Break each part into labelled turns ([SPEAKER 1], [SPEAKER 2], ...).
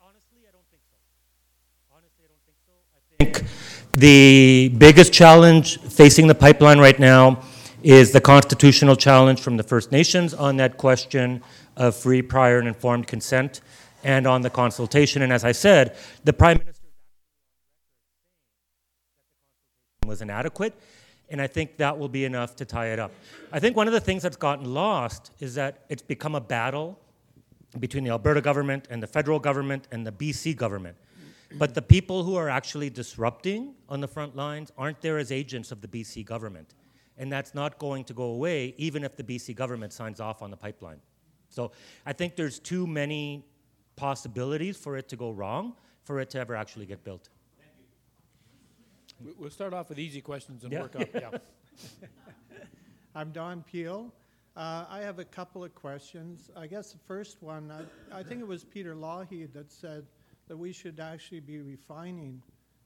[SPEAKER 1] honestly, I don't think so. Honestly, I don't think so. I think the biggest challenge facing the pipeline right now is the constitutional challenge from the First Nations on that question of free, prior, and informed consent and on the consultation. And as I said, the Prime Minister was inadequate, and I think that will be enough to tie it up. I think one of the things that's gotten lost is that it's become a battle between the Alberta government and the federal government and the BC government. But the people who are actually disrupting on the front lines aren't there as agents of the BC government. And that's not going to go away even if the BC government signs off on the pipeline. So I think there's too many possibilities for it to go wrong for it to ever actually get built.
[SPEAKER 2] We- We'll start off with easy questions and
[SPEAKER 1] Yeah.
[SPEAKER 2] work up, yeah.
[SPEAKER 3] I'm Don Peel. Uh, I have a couple of questions. I guess the first one, I, I think it was Peter Lougheed that said that we should actually be refining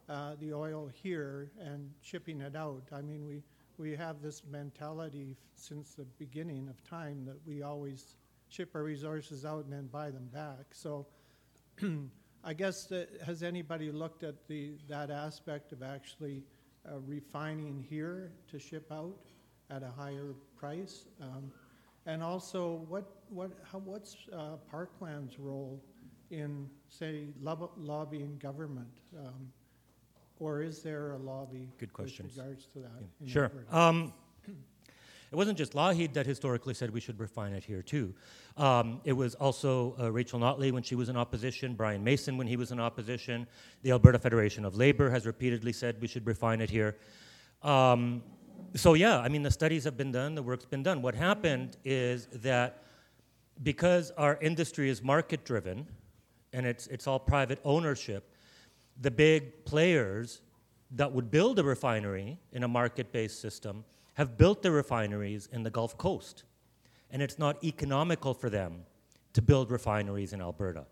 [SPEAKER 3] uh, the oil here and shipping it out. I mean, we, we have this mentality since the beginning of time that we always ship our resources out and then buy them back. So I guess, has anybody looked at the, that aspect of actually uh, refining here to ship out at a higher price? Um, And also, what, what, how, what's uh, Parkland's role in, say, lob- lobbying government? Um, Or is there a lobby?
[SPEAKER 1] Good questions.
[SPEAKER 3] With regards to that? in
[SPEAKER 1] Sure. Um, it wasn't just Lougheed that historically said we should refine it here, too. Um, it was also uh, Rachel Notley when she was in opposition, Brian Mason when he was in opposition. The Alberta Federation of Labor has repeatedly said we should refine it here. Um, so, yeah, I mean, the studies have been done, the work's been done. What happened is that because our industry is market driven and it's, it's all private ownership, the big players that would build a refinery in a market based system have built their refineries in the Gulf Coast. And it's not economical for them to build refineries in Alberta.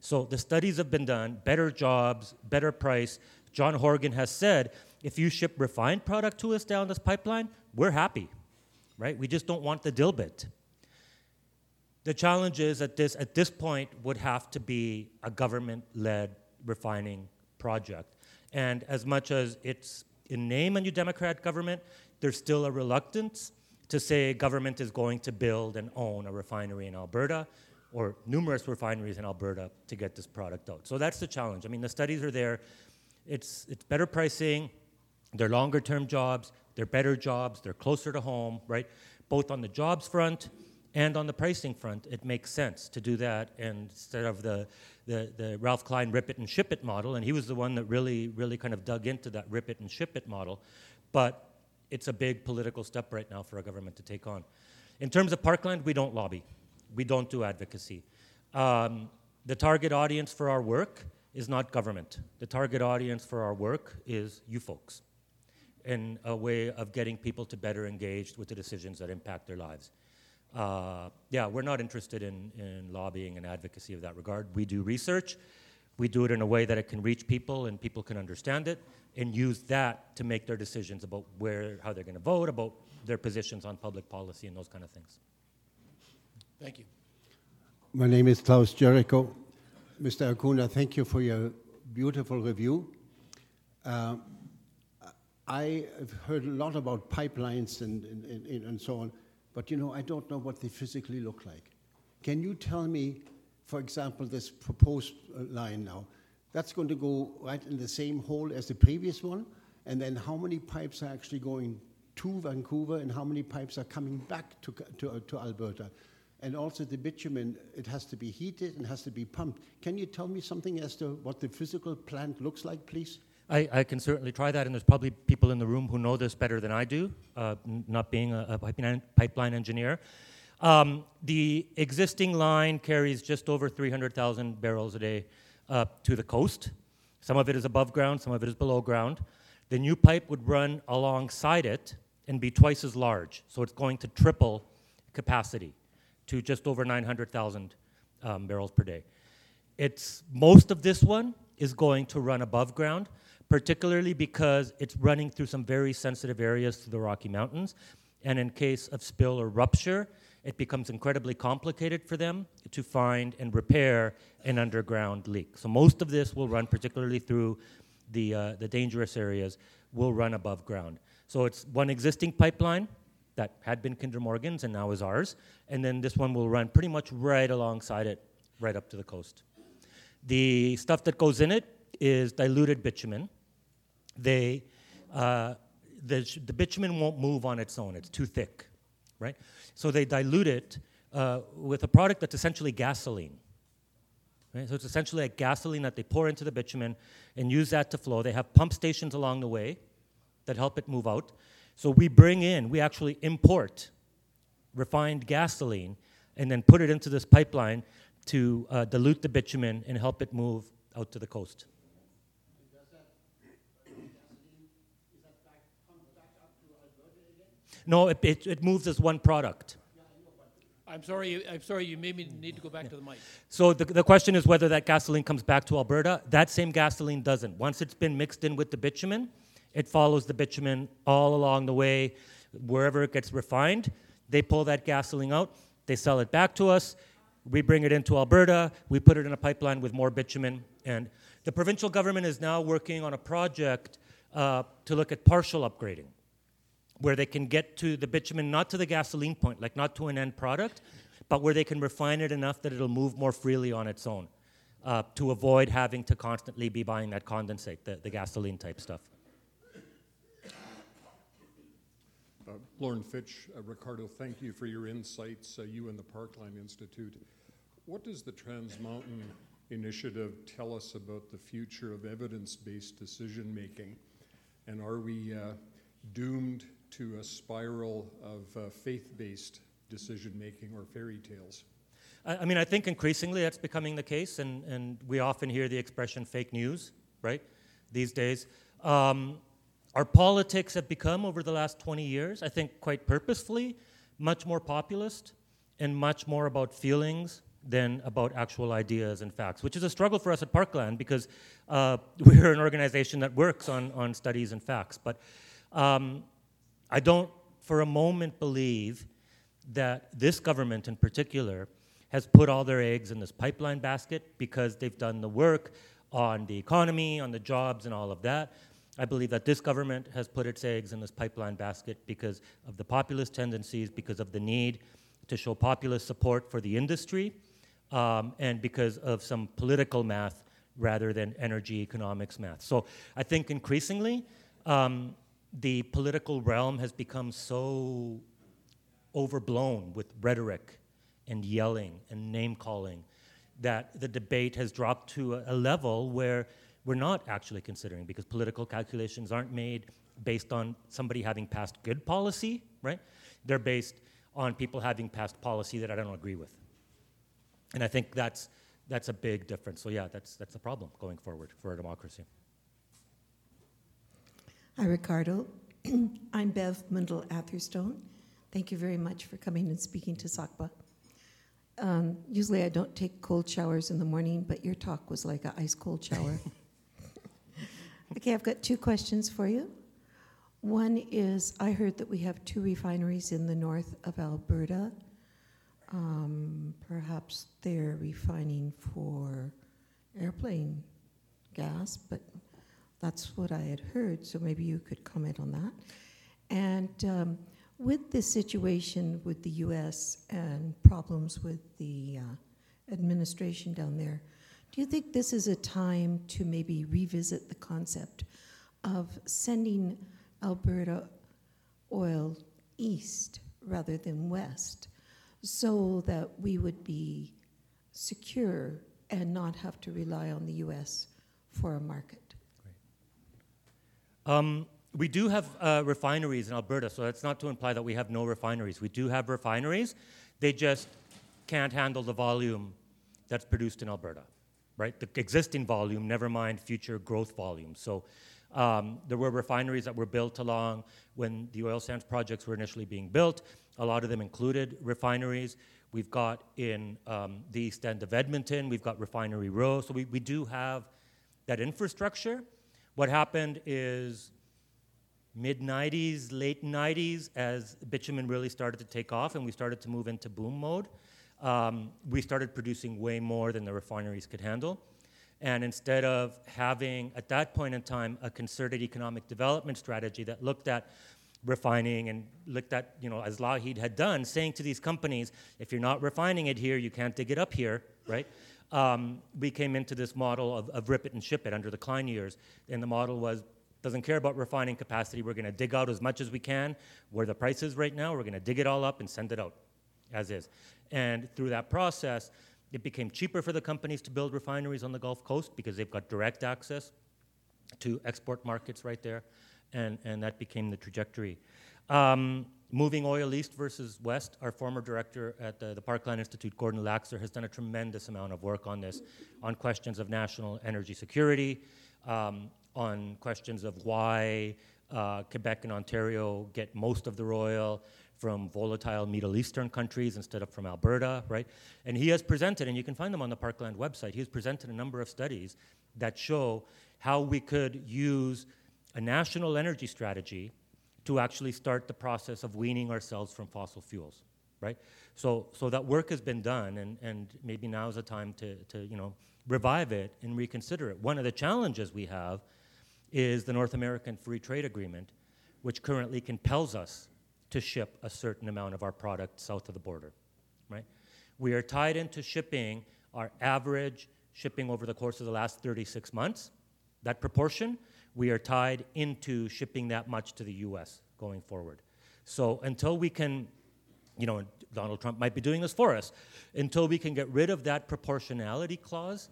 [SPEAKER 1] So the studies have been done, better jobs, better price. John Horgan has said if you ship refined product to us down this pipeline, we're happy, right? We just don't want the dilbit. The challenge is that this, at this point would have to be a government-led refining project. And as much as it's in name a new Democrat government, there's still a reluctance to say government is going to build and own a refinery in Alberta or numerous refineries in Alberta to get this product out. So that's the challenge. I mean, the studies are there. It's, it's better pricing, they're longer term jobs, they're better jobs, they're closer to home, right? Both on the jobs front and on the pricing front, it makes sense to do that instead of the, the, the Ralph Klein rip it and ship it model. And he was the one that really, really kind of dug into that rip it and ship it model. But it's a big political step right now for a government to take on. In terms of Parkland, we don't lobby, we don't do advocacy. Um, the target audience for our work is not government. The target audience for our work is you folks in a way of getting people to better engaged with the decisions that impact their lives. Uh, yeah, we're not interested in, in lobbying and advocacy of that regard. We do research. We do it in a way that it can reach people and people can understand it and use that to make their decisions about where, how they're going to vote, about their positions on public policy and those kind of things.
[SPEAKER 2] Thank you.
[SPEAKER 4] My name is Klaus Jericho. Mr. Acuna, thank you for your beautiful review. Uh, I have heard a lot about pipelines and, and, and, and so on, but you know, I don't know what they physically look like. Can you tell me, for example, this proposed uh, line now, that's going to go right in the same hole as the previous one? And then how many pipes are actually going to Vancouver and how many pipes are coming back to, to, to Alberta? And also the bitumen, it has to be heated and has to be pumped. Can you tell me something as to what the physical plant looks like, please?
[SPEAKER 1] I, I can certainly try that, and there's probably people in the room who know this better than I do, uh, not being a, a pipeline, pipeline engineer. Um, the existing line carries just over 300,000 barrels a day uh, to the coast. Some of it is above ground, some of it is below ground. The new pipe would run alongside it and be twice as large, so it's going to triple capacity to just over 900,000 um, barrels per day. It's most of this one is going to run above ground, particularly because it's running through some very sensitive areas through the Rocky Mountains. And in case of spill or rupture, it becomes incredibly complicated for them to find and repair an underground leak. So most of this will run, particularly through the, uh, the dangerous areas, will run above ground. So it's one existing pipeline that had been Kinder Morgan's and now is ours, and then this one will run pretty much right alongside it, right up to the coast. The stuff that goes in it is diluted bitumen. They, uh, the, the bitumen won't move on its own, it's too thick, right? So they dilute it uh, with a product that's essentially gasoline. Right? So it's essentially like gasoline that they pour into the bitumen and use that to flow. They have pump stations along the way that help it move out. So we bring in, we actually import refined gasoline and then put it into this pipeline to uh, dilute the bitumen and help it move out to the coast. No, it, it, it moves as one product.
[SPEAKER 2] I'm sorry, you- I'm sorry, you made me need to go back to the mic.
[SPEAKER 1] So the, the question is whether that gasoline comes back to Alberta. That same gasoline doesn't. Once it's been mixed in with the bitumen, it follows the bitumen all along the way, wherever it gets refined. They pull that gasoline out, they sell it back to us. We bring it into Alberta, we put it in a pipeline with more bitumen. And the provincial government is now working on a project uh, to look at partial upgrading where they can get to the bitumen, not to the gasoline point, like not to an end product, but where they can refine it enough that it'll move more freely on its own uh, to avoid having to constantly be buying that condensate, the, the gasoline type stuff.
[SPEAKER 5] Uh, Lorne Fitch, uh, Ricardo, thank you for your insights, uh, you and the Parkland Institute. What does the Trans Mountain Initiative tell us about the future of evidence based decision making? And are we uh, doomed to a spiral of uh, faith based decision making or fairy tales?
[SPEAKER 1] I, I mean, I think increasingly that's becoming the case, and, and we often hear the expression fake news, right, these days. Um, our politics have become, over the last 20 years, I think quite purposefully, much more populist and much more about feelings than about actual ideas and facts, which is a struggle for us at Parkland because uh, we're an organization that works on, on studies and facts. But um, I don't for a moment believe that this government in particular has put all their eggs in this pipeline basket because they've done the work on the economy, on the jobs, and all of that. I believe that this government has put its eggs in this pipeline basket because of the populist tendencies, because of the need to show populist support for the industry, um, and because of some political math rather than energy economics math. So I think increasingly, um, the political realm has become so overblown with rhetoric and yelling and name calling that the debate has dropped to a, a level where we're not actually considering because political calculations aren't made based on somebody having passed good policy, right? They're based on people having passed policy that I don't agree with. And I think that's, that's a big difference. So, yeah, that's, that's a problem going forward for our democracy.
[SPEAKER 6] Hi, Ricardo. I'm Bev Mundell Atherstone. Thank you very much for coming and speaking to SACPA. Um, usually I don't take cold showers in the morning, but your talk was like an ice cold shower. okay, I've got two questions for you. One is I heard that we have two refineries in the north of Alberta. Um, perhaps they're refining for airplane gas, but that's what I had heard, so maybe you could comment on that. And um, with this situation with the US and problems with the uh, administration down there, do you think this is a time to maybe revisit the concept of sending Alberta oil east rather than west so that we would be secure and not have to rely on the US for a market?
[SPEAKER 1] Um, we do have uh, refineries in Alberta, so that's not to imply that we have no refineries. We do have refineries. They just can't handle the volume that's produced in Alberta, right? The existing volume, never mind future growth volume. So um, there were refineries that were built along when the oil sands projects were initially being built. A lot of them included refineries. We've got in um, the east end of Edmonton, we've got Refinery Row. So we, we do have that infrastructure. What happened is mid 90s, late 90s, as bitumen really started to take off and we started to move into boom mode, um, we started producing way more than the refineries could handle. And instead of having, at that point in time, a concerted economic development strategy that looked at refining and looked at, you know, as Lougheed had done, saying to these companies, if you're not refining it here, you can't dig it up here, right? Um, we came into this model of, of rip it and ship it under the Klein years. And the model was doesn't care about refining capacity. We're going to dig out as much as we can where the price is right now. We're going to dig it all up and send it out as is. And through that process, it became cheaper for the companies to build refineries on the Gulf Coast because they've got direct access to export markets right there. And, and that became the trajectory. Um, moving oil east versus west, our former director at the, the Parkland Institute, Gordon Laxer, has done a tremendous amount of work on this, on questions of national energy security, um, on questions of why uh, Quebec and Ontario get most of their oil from volatile Middle Eastern countries instead of from Alberta, right? And he has presented, and you can find them on the Parkland website, he has presented a number of studies that show how we could use a national energy strategy to actually start the process of weaning ourselves from fossil fuels, right? So, so that work has been done, and, and maybe now is the time to, to you know, revive it and reconsider it. One of the challenges we have is the North American Free Trade Agreement, which currently compels us to ship a certain amount of our product south of the border, right? We are tied into shipping our average shipping over the course of the last 36 months. That proportion, we are tied into shipping that much to the US going forward. So until we can, you know, Donald Trump might be doing this for us, until we can get rid of that proportionality clause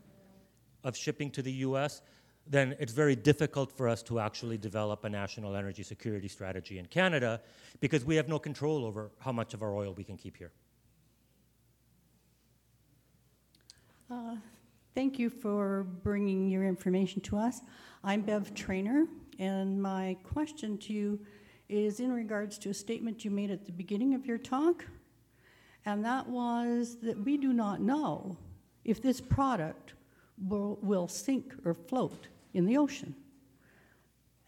[SPEAKER 1] of shipping to the US, then it's very difficult for us to actually develop a national energy security strategy in Canada because we have no control over how much of our oil we can keep here.
[SPEAKER 7] Uh, thank you for bringing your information to us. I'm Bev Trainer, and my question to you is in regards to a statement you made at the beginning of your talk, and that was that we do not know if this product will, will sink or float in the ocean.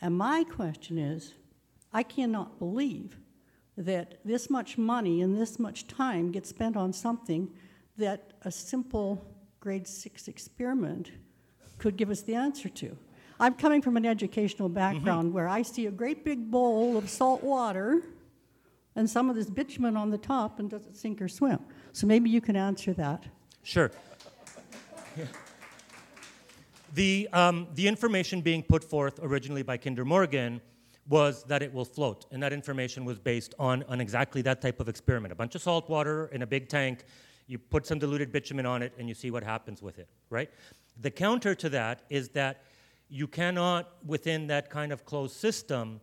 [SPEAKER 7] And my question is I cannot believe that this much money and this much time gets spent on something that a simple grade six experiment could give us the answer to. I'm coming from an educational background mm-hmm. where I see a great big bowl of salt water and some of this bitumen on the top and does it sink or swim? So maybe you can answer that.
[SPEAKER 1] Sure. The, um, the information being put forth originally by Kinder Morgan was that it will float, and that information was based on, on exactly that type of experiment. A bunch of salt water in a big tank, you put some diluted bitumen on it, and you see what happens with it, right? The counter to that is that you cannot, within that kind of closed system,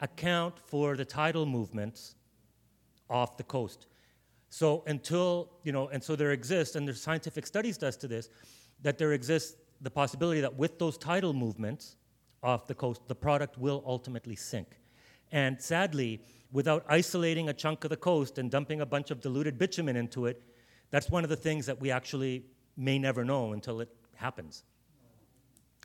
[SPEAKER 1] account for the tidal movements off the coast. So until, you know, and so there exists, and there's scientific studies does to this, that there exists the possibility that with those tidal movements off the coast, the product will ultimately sink. And sadly, without isolating a chunk of the coast and dumping a bunch of diluted bitumen into it, that's one of the things that we actually may never know until it happens.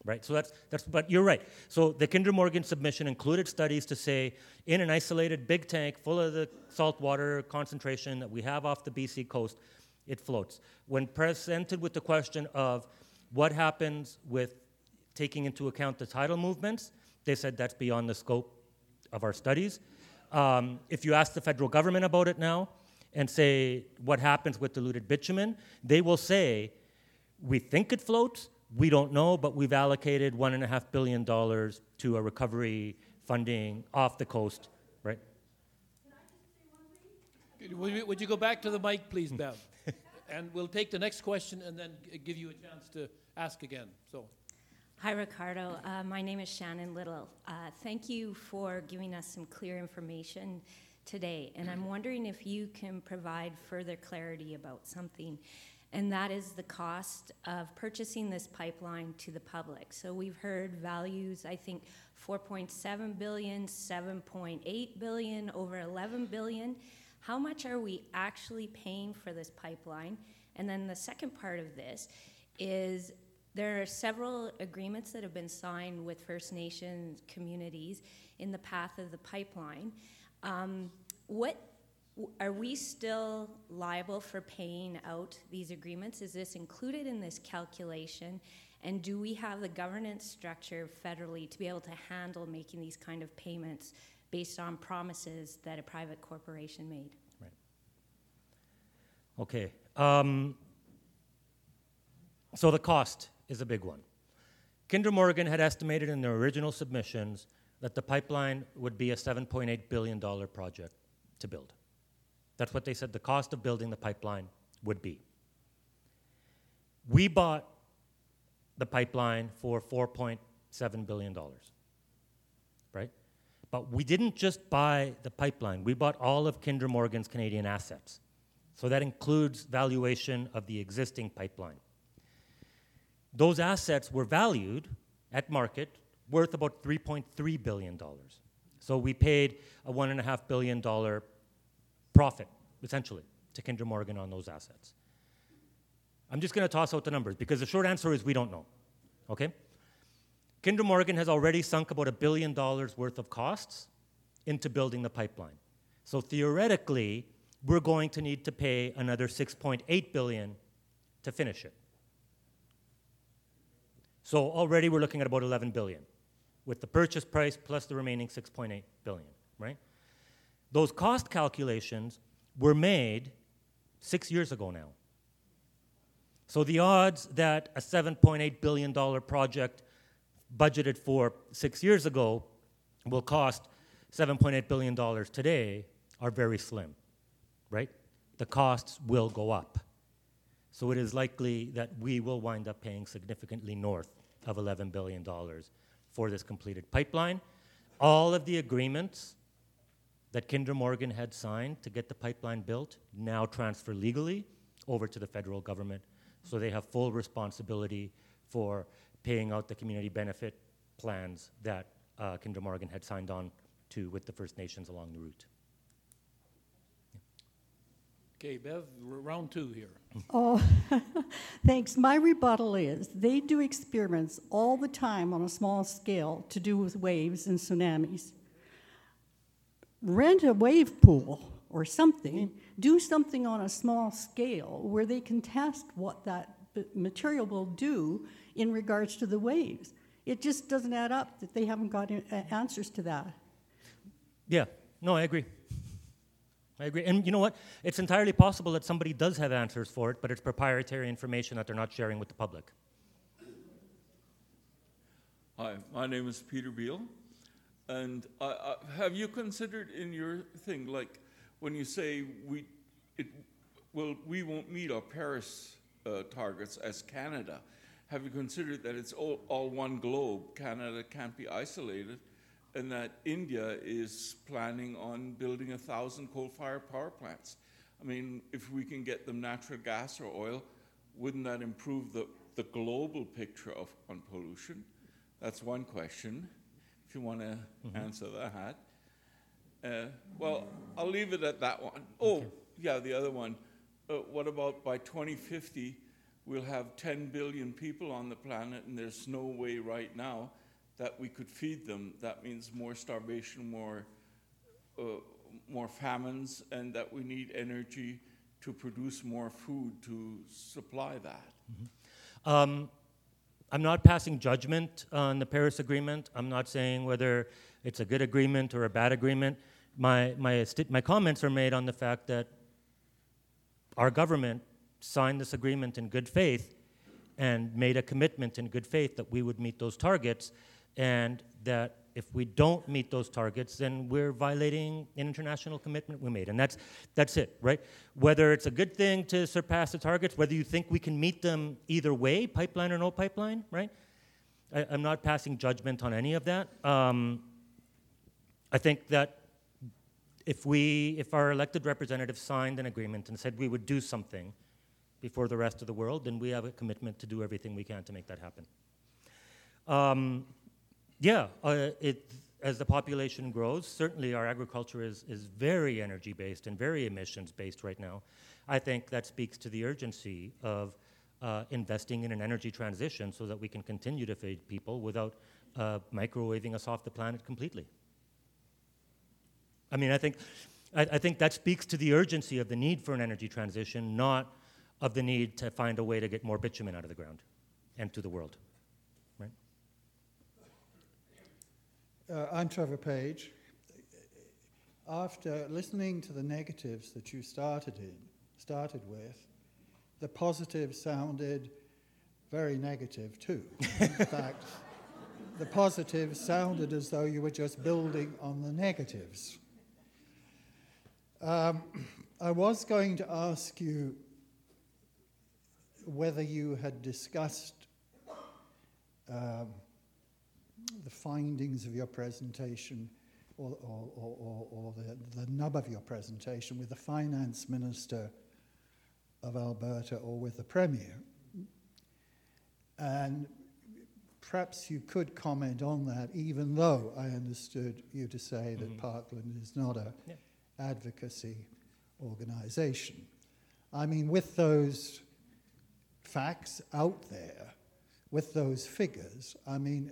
[SPEAKER 1] Right? So that's, that's but you're right. So the Kinder Morgan submission included studies to say in an isolated big tank full of the saltwater concentration that we have off the BC coast, it floats. When presented with the question of what happens with taking into account the tidal movements? They said that's beyond the scope of our studies. Um, if you ask the federal government about it now and say what happens with diluted bitumen, they will say, we think it floats, we don't know, but we've allocated $1.5 billion to a recovery funding off the coast, right?
[SPEAKER 2] Would you go back to the mic, please, Bev? and we'll take the next question and then give you a chance to ask again. So.
[SPEAKER 8] Hi, Ricardo. Uh, my name is Shannon Little. Uh, thank you for giving us some clear information today. And I'm wondering if you can provide further clarity about something, and that is the cost of purchasing this pipeline to the public. So we've heard values, I think 4.7 billion, 7.8 billion, over 11 billion. How much are we actually paying for this pipeline? And then the second part of this is there are several agreements that have been signed with First Nations communities in the path of the pipeline. Um, what are we still liable for paying out these agreements? Is this included in this calculation? And do we have the governance structure federally to be able to handle making these kind of payments based on promises that a private corporation made? Right.
[SPEAKER 1] Okay. Um, so the cost is a big one. Kinder Morgan had estimated in their original submissions that the pipeline would be a $7.8 billion project to build. That's what they said the cost of building the pipeline would be. We bought the pipeline for $4.7 billion, right? But we didn't just buy the pipeline, we bought all of Kinder Morgan's Canadian assets. So that includes valuation of the existing pipeline. Those assets were valued at market worth about $3.3 billion. So we paid a $1.5 billion profit, essentially, to Kinder Morgan on those assets. I'm just going to toss out the numbers because the short answer is we don't know. Okay? Kinder Morgan has already sunk about a billion dollars worth of costs into building the pipeline. So theoretically, we're going to need to pay another 6.8 billion to finish it. So already we're looking at about 11 billion with the purchase price plus the remaining 6.8 billion, right? Those cost calculations were made 6 years ago now. So the odds that a 7.8 billion dollar project budgeted for 6 years ago will cost 7.8 billion dollars today are very slim right? The costs will go up. So it is likely that we will wind up paying significantly north of $11 billion for this completed pipeline. All of the agreements that Kinder Morgan had signed to get the pipeline built now transfer legally over to the federal government. So they have full responsibility for paying out the community benefit plans that uh, Kinder Morgan had signed on to with the First Nations along the route.
[SPEAKER 2] Okay, Bev, r- round two here.
[SPEAKER 7] Oh, thanks. My rebuttal is they do experiments all the time on a small scale to do with waves and tsunamis. Rent a wave pool or something, do something on a small scale where they can test what that material will do in regards to the waves. It just doesn't add up that they haven't got a- a- answers to that.
[SPEAKER 1] Yeah, no, I agree. I agree. And you know what? It's entirely possible that somebody does have answers for it, but it's proprietary information that they're not sharing with the public.
[SPEAKER 9] Hi, my name is Peter Beal. And I, I, have you considered in your thing, like when you say we, it, well, we won't meet our Paris uh, targets as Canada, have you considered that it's all, all one globe? Canada can't be isolated, and that India is planning on building a thousand coal fired power plants. I mean, if we can get them natural gas or oil, wouldn't that improve the, the global picture of on pollution? That's one question, if you want to answer that. Uh, well, I'll leave it at that one. Oh, yeah, the other one. Uh, what about by 2050, we'll have 10 billion people on the planet, and there's no way right now that we could feed them. That means more starvation, more, uh, more famines, and that we need energy to produce more food to supply that.
[SPEAKER 1] Um, I'm not passing judgment on the Paris Agreement. I'm not saying whether it's a good agreement or a bad agreement. My, my, my comments are made on the fact that our government signed this agreement in good faith and made a commitment in good faith that we would meet those targets, and that if we don't meet those targets, then we're violating an international commitment we made. And that's, that's it, right? Whether it's a good thing to surpass the targets, whether you think we can meet them either way, pipeline or no pipeline, right? I, I'm not passing judgment on any of that. Um, I think that if we, if our elected representatives signed an agreement and said we would do something before the rest of the world, then we have a commitment to do everything we can to make that happen. Um, yeah, uh, it, as the population grows, certainly our agriculture is, is very energy based and very emissions based right now. I think that speaks to the urgency of uh, investing in an energy transition so that we can continue to feed people without uh, microwaving us off the planet completely. I mean, I think, I, I think that speaks to the urgency of the need for an energy transition, not of the need to find a way to get more bitumen out of the ground and to the world.
[SPEAKER 10] Uh, I'm Trevor Page. After listening to the negatives that you started in, started with, the positive sounded very negative too. In fact, the positive sounded as though you were just building on the negatives. Um, I was going to ask you whether you had discussed um, the findings of your presentation or, or, or, or the, the nub of your presentation with the finance minister of Alberta or with the premier. And perhaps you could comment on that, even though I understood you to say that
[SPEAKER 1] Mhm.
[SPEAKER 10] Parkland is not a
[SPEAKER 1] Yeah.
[SPEAKER 10] advocacy organization. I mean, with those facts out there, with those figures, I mean,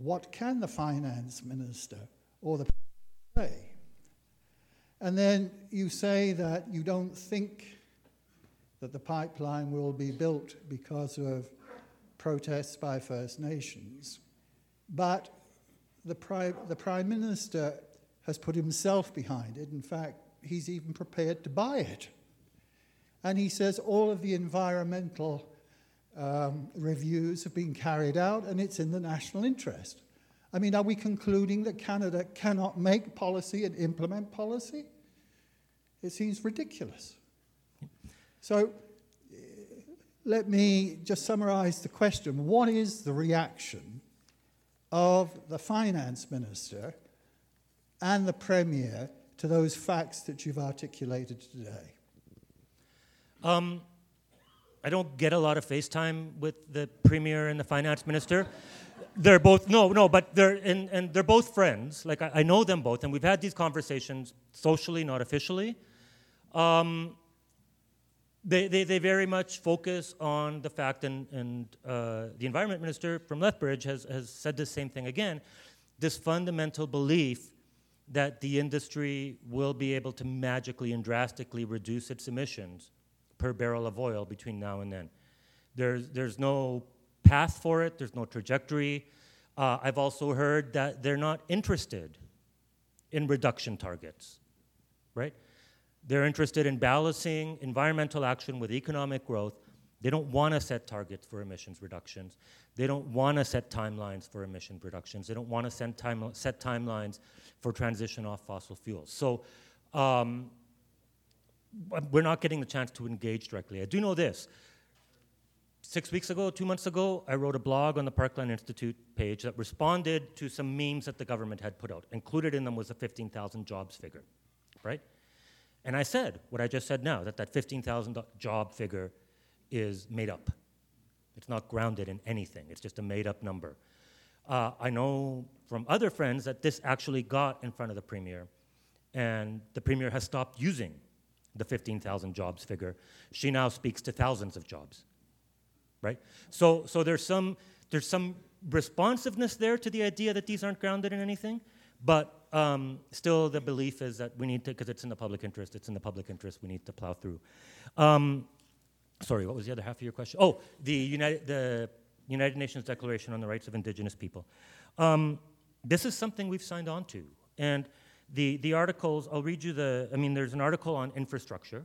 [SPEAKER 10] what can the finance minister or the say? And then you say that you don't think that the pipeline will be built because of protests by First Nations. But the Prime, the Prime Minister has put himself behind it. In fact, he's even prepared to buy it. And he says all of the environmental um, reviews have been carried out and it's in the national interest. I mean, are we concluding that Canada cannot make policy and implement policy? It seems ridiculous. So, eh, let me just summarize the question. What is the reaction of the finance minister and the premier to those facts that you've articulated today?
[SPEAKER 1] Um, I don't get a lot of FaceTime with the premier and the finance minister. They're both no, no, but they're and, and they're both friends. Like I, I know them both, and we've had these conversations socially, not officially. Um, they, they, they very much focus on the fact, and, and uh, the environment minister from Lethbridge has, has said the same thing again this fundamental belief that the industry will be able to magically and drastically reduce its emissions per barrel of oil between now and then. There's, there's no path for it, there's no trajectory. Uh, I've also heard that they're not interested in reduction targets, right? They're interested in balancing environmental action with economic growth. They don't want to set targets for emissions reductions. They don't want to set timelines for emission reductions. They don't want to set, time, set timelines for transition off fossil fuels. So um, we're not getting the chance to engage directly. I do know this. Six weeks ago, two months ago, I wrote a blog on the Parkland Institute page that responded to some memes that the government had put out. Included in them was a 15,000 jobs figure, right? And I said what I just said now that that 15,000 job figure is made up. It's not grounded in anything, it's just a made up number. Uh, I know from other friends that this actually got in front of the Premier, and the Premier has stopped using the 15,000 jobs figure. She now speaks to thousands of jobs, right? So, so there's, some, there's some responsiveness there to the idea that these aren't grounded in anything, but um, still the belief is that we need to, because it's in the public interest, it's in the public interest, we need to plow through. Um, sorry, what was the other half of your question? Oh, the United, the United Nations Declaration on the Rights of Indigenous People. Um, this is something we've signed on to. And the, the articles, I'll read you the, I mean, there's an article on infrastructure,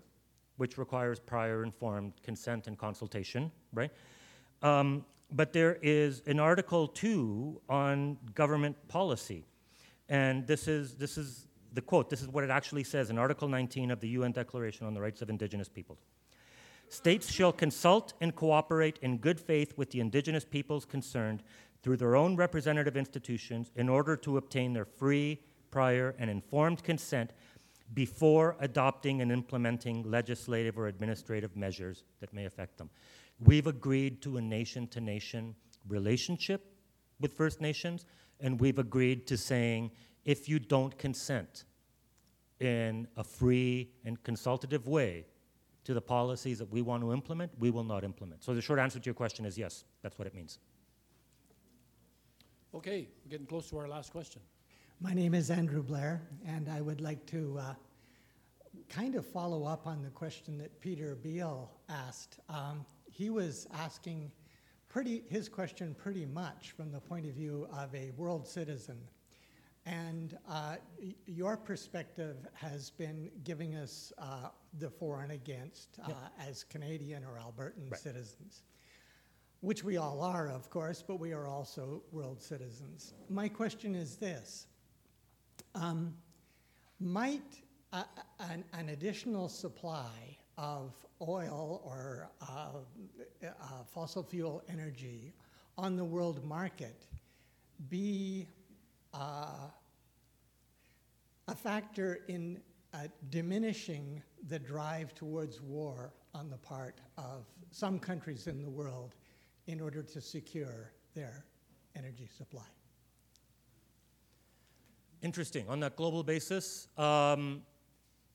[SPEAKER 1] which requires prior informed consent and consultation, right? Um, but there is an article too on government policy. And this is, this is the quote, this is what it actually says in Article 19 of the UN Declaration on the Rights of Indigenous Peoples. States shall consult and cooperate in good faith with the indigenous peoples concerned through their own representative institutions in order to obtain their free, prior, and informed consent before adopting and implementing legislative or administrative measures that may affect them. We've agreed to a nation to nation relationship with First Nations, and we've agreed to saying if you don't consent in a free and consultative way to the policies that we want to implement, we will not implement. So the short answer to your question is yes, that's what it means.
[SPEAKER 2] Okay, we're getting close to our last question.
[SPEAKER 11] My name is Andrew Blair, and I would like to uh, kind of follow up on the question that Peter Beal asked. Um, he was asking pretty, his question pretty much from the point of view of a world citizen. And uh, y- your perspective has been giving us uh, the for and against uh, as Canadian or Albertan
[SPEAKER 1] Right.
[SPEAKER 11] citizens which we all are, of course, but we are also world citizens. My question is this um, Might a, an, an additional supply of oil or uh, uh, fossil fuel energy on the world market be uh, a factor in uh, diminishing the drive towards war on the part of some countries in the world in order to secure their energy supply.
[SPEAKER 1] Interesting. On that global basis, um,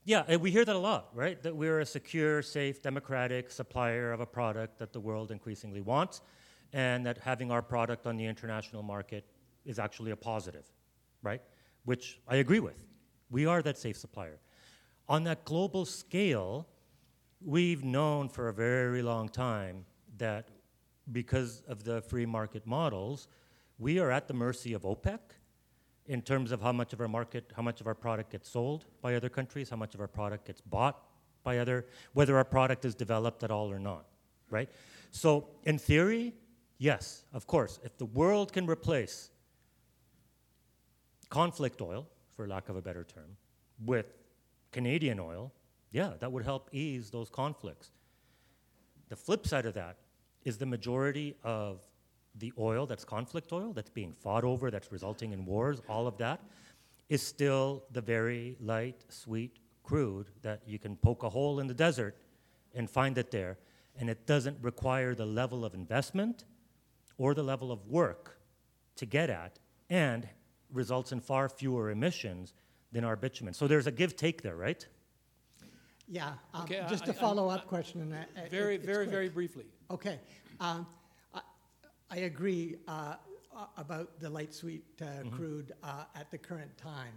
[SPEAKER 1] yeah, we hear that a lot, right? That we're a secure, safe, democratic supplier of a product that the world increasingly wants, and that having our product on the international market is actually a positive, right? Which I agree with. We are that safe supplier. On that global scale, we've known for a very long time that because of the free market models, we are at the mercy of OPEC in terms of how much of our market, how much of our product gets sold by other countries, how much of our product gets bought by other, whether our product is developed at all or not, right? So, in theory, yes, of course, if the world can replace conflict oil, for lack of a better term, with Canadian oil, yeah, that would help ease those conflicts. The flip side of that is the majority of the oil that's conflict oil, that's being fought over, that's resulting in wars, all of that, is still the very light, sweet crude that you can poke a hole in the desert and find it there. And it doesn't require the level of investment or the level of work to get at, and results in far fewer emissions than our bitumen. So there's a give take there, right?
[SPEAKER 11] Yeah, um,
[SPEAKER 2] Okay,
[SPEAKER 11] just
[SPEAKER 2] I-
[SPEAKER 11] a follow
[SPEAKER 2] I-
[SPEAKER 11] up question. And, uh,
[SPEAKER 2] Very,
[SPEAKER 11] it-
[SPEAKER 2] very,
[SPEAKER 11] quick.
[SPEAKER 2] very briefly.
[SPEAKER 11] Okay. Um, I, agree uh, uh, about the light sweet uh,
[SPEAKER 2] Mm-hmm.
[SPEAKER 11] crude uh, at the current time,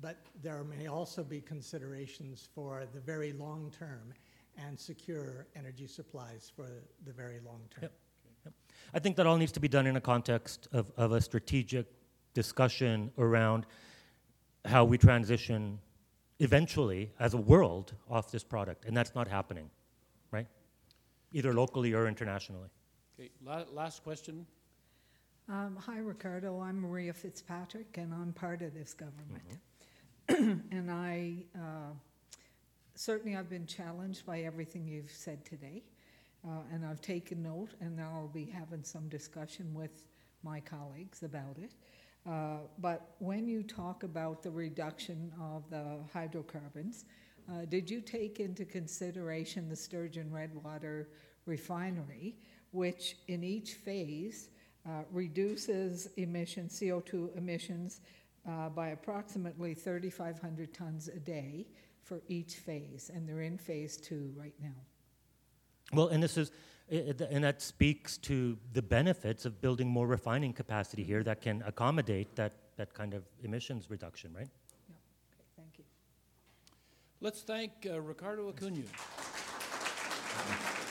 [SPEAKER 11] but there may also be considerations for the very long term and secure energy supplies for the very long term.
[SPEAKER 1] Yep. Yep. I think that all needs to be done in a context of, of a strategic discussion around how we transition eventually as a world off this product. And that's not happening, right? Either locally or internationally.
[SPEAKER 2] Okay, la- last question.
[SPEAKER 12] Um, hi, Ricardo. I'm Maria Fitzpatrick, and I'm part of this government. and I uh, certainly I've been challenged by everything you've said today, uh, and I've taken note, and now I'll be having some discussion with my colleagues about it. Uh, but when you talk about the reduction of the hydrocarbons, uh, did you take into consideration the Sturgeon Redwater refinery, which in each phase uh, reduces emissions, CO2 emissions, uh, by approximately 3,500 tons a day for each phase, and they're in phase two right now.
[SPEAKER 1] Well, and this is, i- i- and that speaks to the benefits of building more refining capacity here that can accommodate that, that kind of emissions reduction, right? Yeah.
[SPEAKER 12] Okay, thank you.
[SPEAKER 2] Let's thank uh, Ricardo Acuna.